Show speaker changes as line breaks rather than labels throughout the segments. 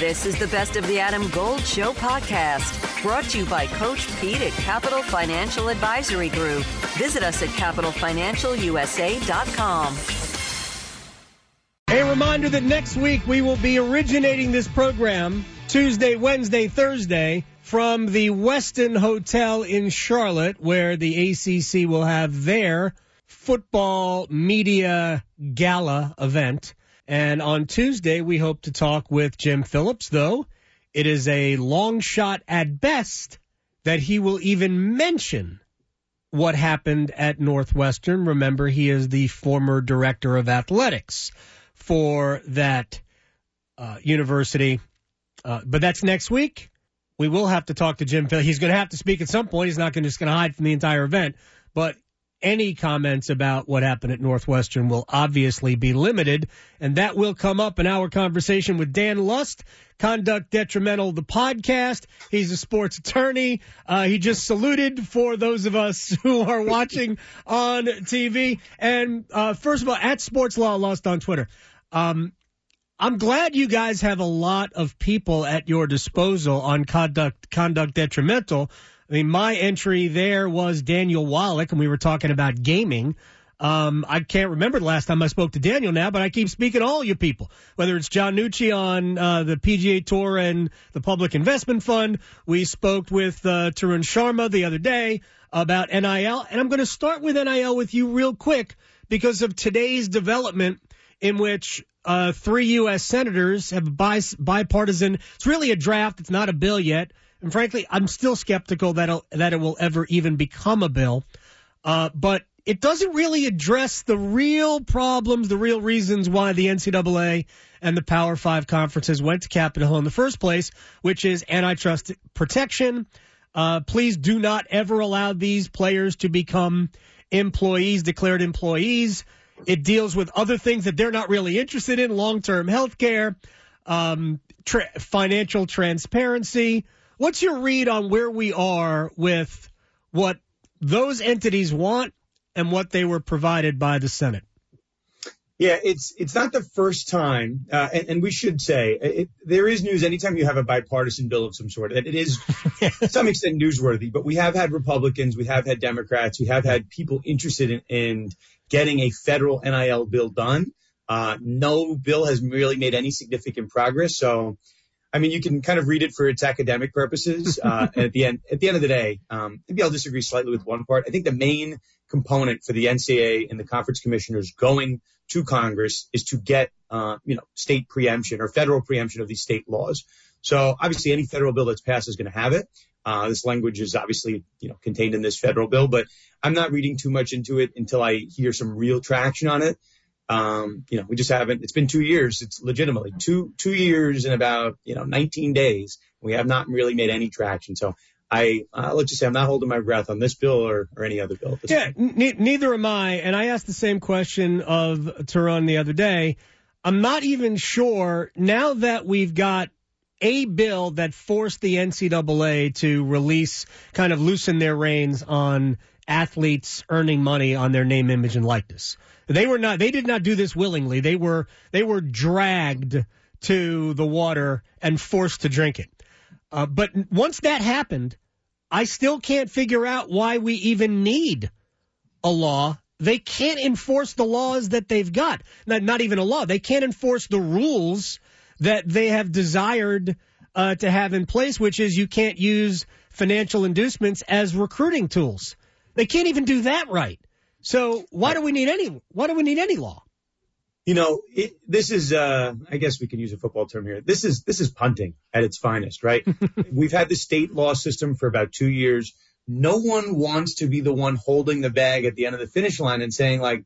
This is the Best of the Adam Gold Show podcast, brought to you by Coach Pete at Capital Financial Advisory Group. Visit us at capitalfinancialusa.com.
A reminder that next week we will be originating this program Tuesday, Wednesday, Thursday from the Westin Hotel in Charlotte, where the ACC will have their football media gala event. And on Tuesday, we hope to talk with Jim Phillips, though it is a long shot at best that he will even mention what happened at Northwestern. Remember, he is the former director of athletics for that uh, university. Uh, but that's next week. We will have to talk to Jim Phillips. He's going to have to speak at some point. He's not gonna, just going to hide from the entire event. But any comments about what happened at Northwestern will obviously be limited, and that will come up in our conversation with Dan Lust, Conduct Detrimental, the podcast. He's a sports attorney. Uh, he just saluted for those of us who are watching on TV. And uh, first of all, at Sports Law Lust on Twitter. Um, I'm glad you guys have a lot of people at your disposal on conduct conduct detrimental I mean, my entry there was Daniel Wallach, and we were talking about gaming. Um, I can't remember the last time I spoke to Daniel now, but I keep speaking to all you people, whether it's John Nucci on uh, the PGA Tour and the Public Investment Fund. We spoke with uh, Tarun Sharma the other day about NIL, and I'm going to start with NIL with you real quick because of today's development in which uh, three U.S. senators have a bipartisan. It's really a draft. It's not a bill yet and frankly, I'm still skeptical that that it will ever even become a bill. Uh, but it doesn't really address the real problems, the real reasons why the NCAA and the Power Five conferences went to Capitol Hill in the first place, which is antitrust protection. Uh, please do not ever allow these players to become employees, declared employees. It deals with other things that they're not really interested in, long-term health care, um, tra- financial transparency, What's your read on where we are with what those entities want and what they were provided by the Senate?
Yeah, it's it's not the first time, uh, and, and, we should say it, there is news anytime you have a bipartisan bill of some sort. It is, to some extent, newsworthy. But we have had Republicans, we have had Democrats, we have had people interested in, in getting a federal NIL bill done. Uh, no bill has really made any significant progress. So I mean, you can kind of read it for its academic purposes. Uh, at the end, at the end of the day, um, maybe I'll disagree slightly with one part. I think the main component for the NCAA and the conference commissioners going to Congress is to get, uh, you know, state preemption or federal preemption of these state laws. So obviously, any federal bill that's passed is going to have it. Uh, this language is obviously, you know, contained in this federal bill, but I'm not reading too much into it until I hear some real traction on it. Um, you know, we just haven't, it's been two years. It's legitimately two, two years and about, you know, 19 days. We have not really made any traction. So I, uh, let's just say I'm not holding my breath on this bill or, or any other bill.
Yeah, n- neither am I. And I asked the same question of Tarun the other day. I'm not even sure now that we've got a bill that forced the NCAA to release, kind of loosen their reins on athletes earning money on their name, image, and likeness. They were not. They did not do this willingly. They were. They were dragged to the water and forced to drink it. Uh, but once that happened, I still can't figure out why we even need a law. They can't enforce the laws that they've got. Not, not even a law. They can't enforce the rules that they have desired uh, to have in place, which is you can't use financial inducements as recruiting tools. They can't even do that right. So why do we need any? Why do we need any law?
You know, it, this is, uh, I guess we can use a football term here. This is, this is punting at its finest, right? We've had the state law system for about two years. No one wants to be the one holding the bag at the end of the finish line and saying like,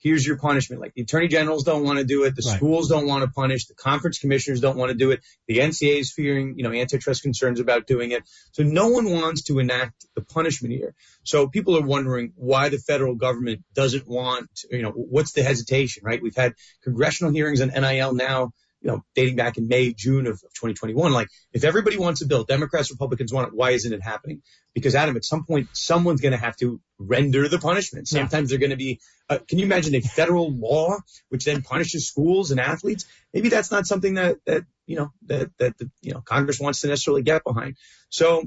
here's your punishment. Like the attorney generals don't want to do it. The right. schools don't want to punish. The conference commissioners don't want to do it. The NCAA is fearing, you know, antitrust concerns about doing it. So no one wants to enact the punishment here. So people are wondering why the federal government doesn't want, you know, what's the hesitation, right? We've had congressional hearings on NIL now you know, dating back in May, June of, of 2021. Like, if everybody wants a bill, Democrats, Republicans want it, why isn't it happening? Because Adam, at some point, someone's going to have to render the punishment. Sometimes yeah. they're going to be, uh, can you imagine a federal law which then punishes schools and athletes? Maybe that's not something that, that, you know, that, that, the, you know, Congress wants to necessarily get behind. So,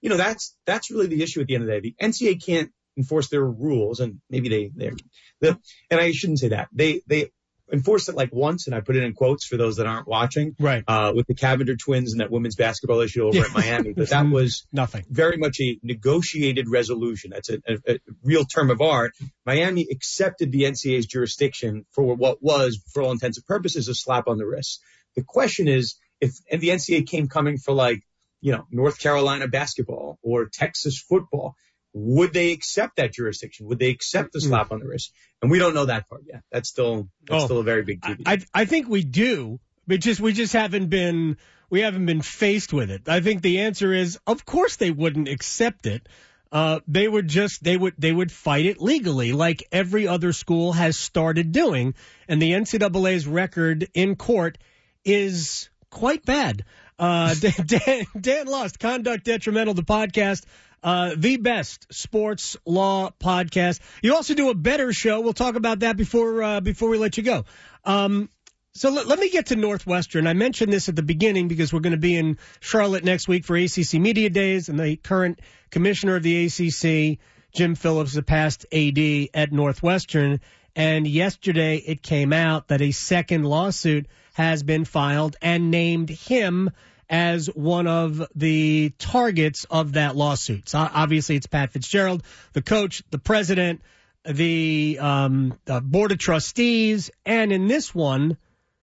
you know, that's, that's really the issue at the end of the day. The NCAA can't enforce their rules and maybe they, they're, the, and I shouldn't say that. They, they enforced it like once, and I put it in quotes for those that aren't watching.
Right.
Uh, with the Cavinder twins and that women's basketball issue over at Miami, but that was
nothing.
Very much a negotiated resolution. That's a, a, a, real term of art. Miami accepted the NCAA's jurisdiction for what was, for all intents and purposes, a slap on the wrist. The question is, if and the NCAA came coming for like, you know, North Carolina basketball or Texas football, would they accept that jurisdiction? Would they accept the slap on the wrist? And we don't know that part yet. That's still that's
Oh.
still a very big TV.
I I think we do, but just we just haven't been we haven't been faced with it. I think the answer is of course they wouldn't accept it. Uh, they would just they would they would fight it legally, like every other school has started doing, and the NCAA's record in court is quite bad. Uh, Dan, Dan Lust, conduct detrimental to podcast. Uh, the best sports law podcast. You also do a better show. We'll talk about that before uh, before we let you go. Um, so let, let me get to Northwestern. I mentioned this at the beginning because we're going to be in Charlotte next week for ACC Media Days, and the current commissioner of the ACC, Jim Phillips, the past AD at Northwestern. And yesterday it came out that a second lawsuit has been filed and named him as one of the targets of that lawsuit. So obviously it's Pat Fitzgerald, the coach, the president, the, um, the board of trustees, and in this one,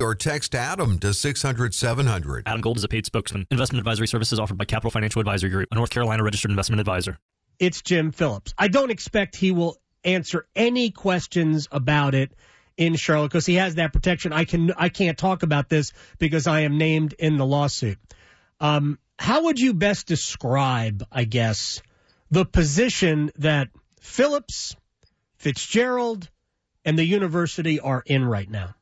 or text Adam to 600 700.
Adam Gold is a paid spokesman. Investment advisory services offered by Capital Financial Advisory Group, a North Carolina registered investment advisor.
It's Jim Phillips. I don't expect he will answer any questions about it in Charlotte because he has that protection. I can I can't talk about this because I am named in the lawsuit. Um, how would you best describe, I guess, the position that Phillips, Fitzgerald, and the university are in right now?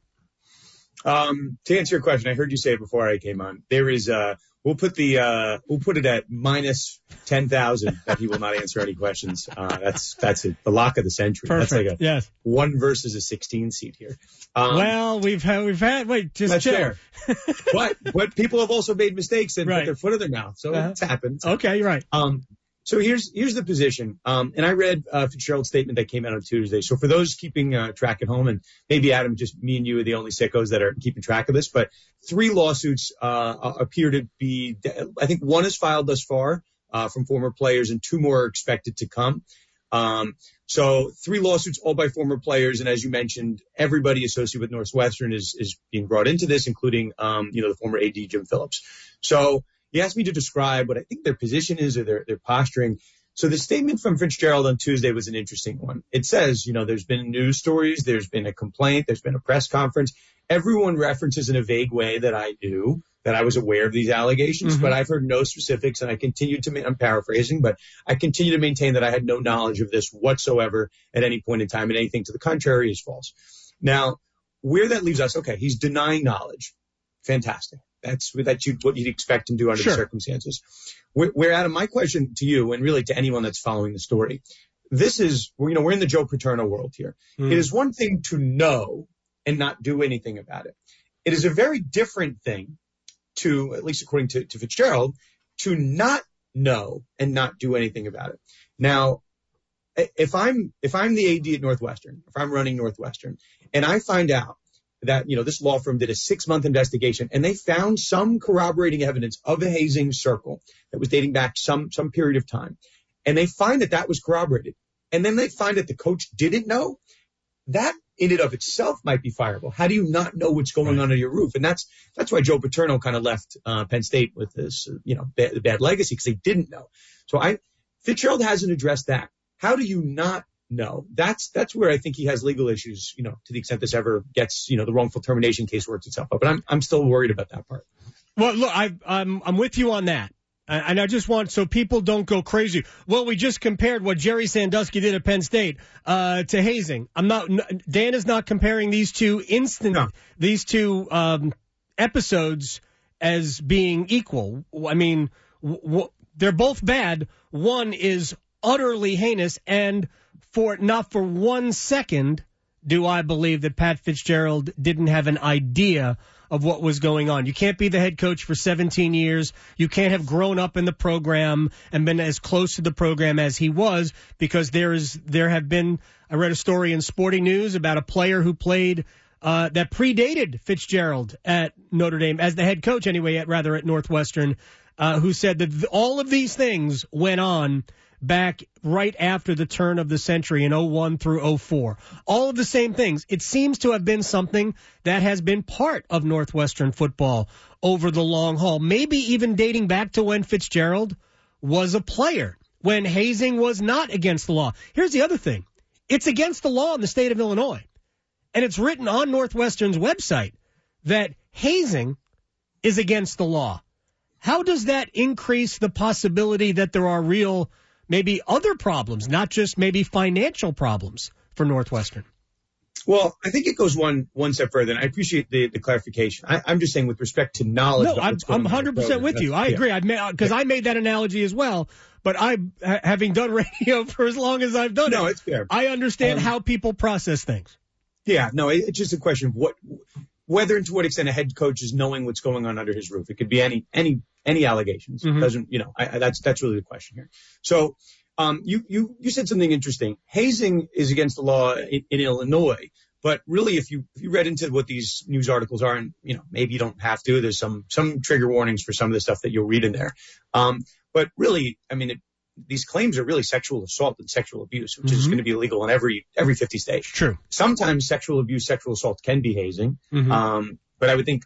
Um, to answer your question, I heard you say it before I came on. There is, uh, we'll put the, uh, we'll put it at minus 10,000 that he will not answer any questions. Uh, that's, that's it. The lock of the century. That's like a
yes.
one versus a 16 seat here. Um,
Well, we've had we've had wait just
that's
chill.
fair. but, but people have also made mistakes and
Right.
put their foot in their mouth. So
Uh-huh.
it's happened.
Okay, you're right.
Um, so here's here's the position. Um, and I read uh, Fitzgerald's statement that came out on Tuesday. So for those keeping uh, track at home, and maybe Adam, just me and you are the only sickos that are keeping track of this, but three lawsuits uh, appear to be. I think one is filed thus far uh, from former players, and two more are expected to come. Um, so three lawsuits, all by former players, and as you mentioned, everybody associated with Northwestern is is being brought into this, including um, you know the former AD Jim Phillips. So he asked me to describe what I think their position is or their, their posturing. So the statement from Fitzgerald on Tuesday was an interesting one. It says, you know, there's been news stories, there's been a complaint, there's been a press conference. Everyone references in a vague way that I knew that I was aware of these allegations,
Mhm.
but I've heard no specifics and I continue to, ma- I'm paraphrasing, but I continue to maintain that I had no knowledge of this whatsoever at any point in time and anything to the contrary is false. Now, where that leaves us, okay, he's denying knowledge. Fantastic. That's that's you, what you'd expect him to do under
Sure.
the circumstances. Where, where Adam, my question to you, and really to anyone that's following the story, this is, you know, we're in the Joe Paterno world here.
Hmm.
It is one thing to know and not do anything about it. It is a very different thing to, at least according to, to Fitzgerald, to not know and not do anything about it. Now, if I'm if I'm the AD at Northwestern, if I'm running Northwestern, and I find out that you know this law firm did a six month investigation and they found some corroborating evidence of a hazing circle that was dating back some some period of time, and they find that that was corroborated, and then they find that the coach didn't know, that in and of itself might be fireable. How do you not know what's going on under your roof? And that's that's why Joe Paterno kind of left uh, Penn State with this you know bad, bad legacy because they didn't know. So I Fitzgerald hasn't addressed that. How do you not know? That's that's where I think he has legal issues. You know, to the extent this ever gets you know the wrongful termination case works itself out. But I'm I'm still worried about that part.
Well, look, I, I'm I'm with you on that. And I just want so people don't go crazy. Well, we just compared what Jerry Sandusky did at Penn State uh, to hazing. I'm not. Dan is not comparing these two instant, no. these two um, episodes as being equal. I mean, w- w- they're both bad. One is utterly heinous, and for not for one second do I believe that Pat Fitzgerald didn't have an idea of what was going on. You can't be the head coach for 17 years. You can't have grown up in the program and been as close to the program as he was because there is there have been I read a story in Sporting News about a player who played uh, that predated Fitzgerald at Notre Dame as the head coach anyway, at rather at Northwestern, uh, who said that th- all of these things went on back right after the turn of the century in 01 through 04. All of the same things. It seems to have been something that has been part of Northwestern football over the long haul, maybe even dating back to when Fitzgerald was a player, when hazing was not against the law. Here's the other thing. It's against the law in the state of Illinois. And it's written on Northwestern's website that hazing is against the law. How does that increase the possibility that there are real maybe other problems, not just maybe financial problems for Northwestern?
Well, I think it goes one one step further, and I appreciate the, the clarification. I, am just saying with respect to knowledge.
No, I'm, I'm 100 percent with you. I yeah. agree. I because I made that analogy as well. But I, having done radio for as long as I've done
no,
it,
it's fair.
I understand um, how people process things.
Yeah, no, it, it's just a question of what, whether and to what extent a head coach is knowing what's going on under his roof. It could be any any any allegations. Mm-hmm. Doesn't you know? I, that's that's really the question here. So, um, you you you said something interesting. Hazing is against the law in, in Illinois, but really, if you if you read into what these news articles are, and you know maybe you don't have to. There's some some trigger warnings for some of the stuff that you'll read in there. Um, but really, I mean, it, these claims are really sexual assault and sexual abuse, which mm-hmm. is going to be illegal in every every 50 states.
True.
Sometimes sexual abuse, sexual assault can be hazing, mm-hmm. um, but I would think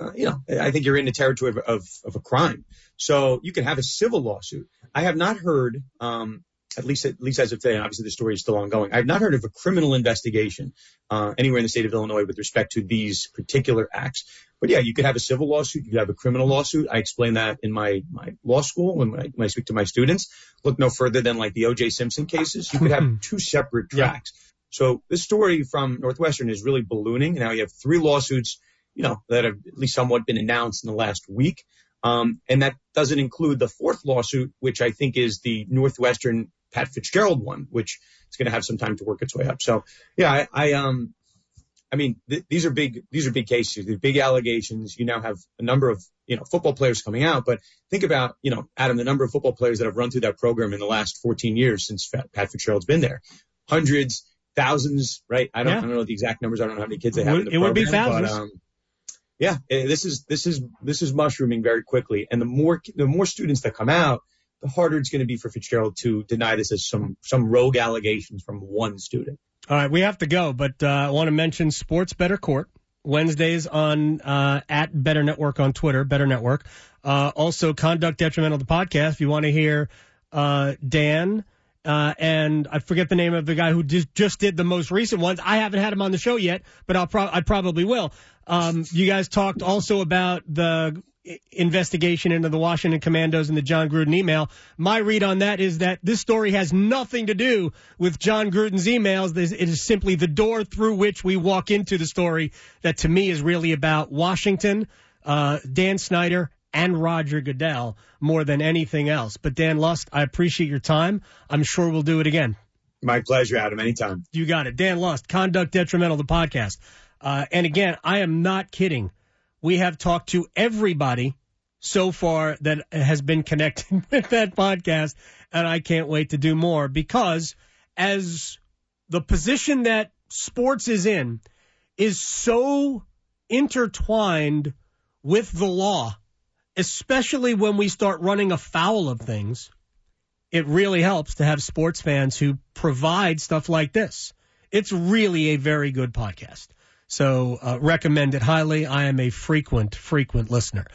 uh, you know, I think you're in the territory of, of, of, a crime. So you can have a civil lawsuit. I have not heard, um, at least at least as of today, obviously the story is still ongoing. I have not heard of a criminal investigation uh, anywhere in the state of Illinois with respect to these particular acts. But yeah, you could have a civil lawsuit, you could have a criminal lawsuit. I explain that in my my law school when I, when I speak to my students. Look no further than like the O.J. Simpson cases. You could have two separate tracks. Yeah. So this story from Northwestern is really ballooning. Now you have three lawsuits you know, that have at least somewhat been announced in the last week. Um, and that doesn't include the fourth lawsuit, which I think is the Northwestern Pat Fitzgerald one, which is going to have some time to work its way up. So, yeah, I, I um, I mean, th- these are big, these are big cases. They're big allegations. You now have a number of, you know, football players coming out, but think about, you know, Adam, the number of football players that have run through that program in the last 14 years since Pat Fitzgerald's been there. Hundreds, thousands, right? I don't, yeah. I don't know the exact numbers. I don't know how many kids they have. It,
would, the it would be thousands. But, um,
yeah, eh, this is this is this is mushrooming very quickly, and the more the more students that come out, harder it's going to be for Fitzgerald to deny this as some some rogue allegations from one student.
All right, we have to go, but uh, I want to mention Sports Better Court Wednesdays on uh, at Better Network on Twitter, Better Network. Uh, also, Conduct Detrimental the podcast. If you want to hear uh, Dan. Uh, and I forget the name of the guy who just, just did the most recent ones. I haven't had him on the show yet, but I'll pro- I probably will. Um, you guys talked also about the investigation into the Washington Commanders and the Jon Gruden email. My read on that is that this story has nothing to do with Jon Gruden's emails. It is simply the door through which we walk into the story that to me is really about Washington, uh, Dan Snyder, and Roger Goodell more than anything else. But Dan Lust, I appreciate your time. I'm sure we'll do it again.
My pleasure, Adam. Anytime.
You got it. Dan Lust, Conduct Detrimental, to the podcast. Uh, and again, I am not kidding. We have talked to everybody so far that has been connected with that podcast, and I can't wait to do more because as the position that sports is in is so intertwined with the law, especially when we start running afoul of things, it really helps to have sports fans who provide stuff like this. It's really a very good podcast. So uh, recommend it highly. I am a frequent, frequent listener.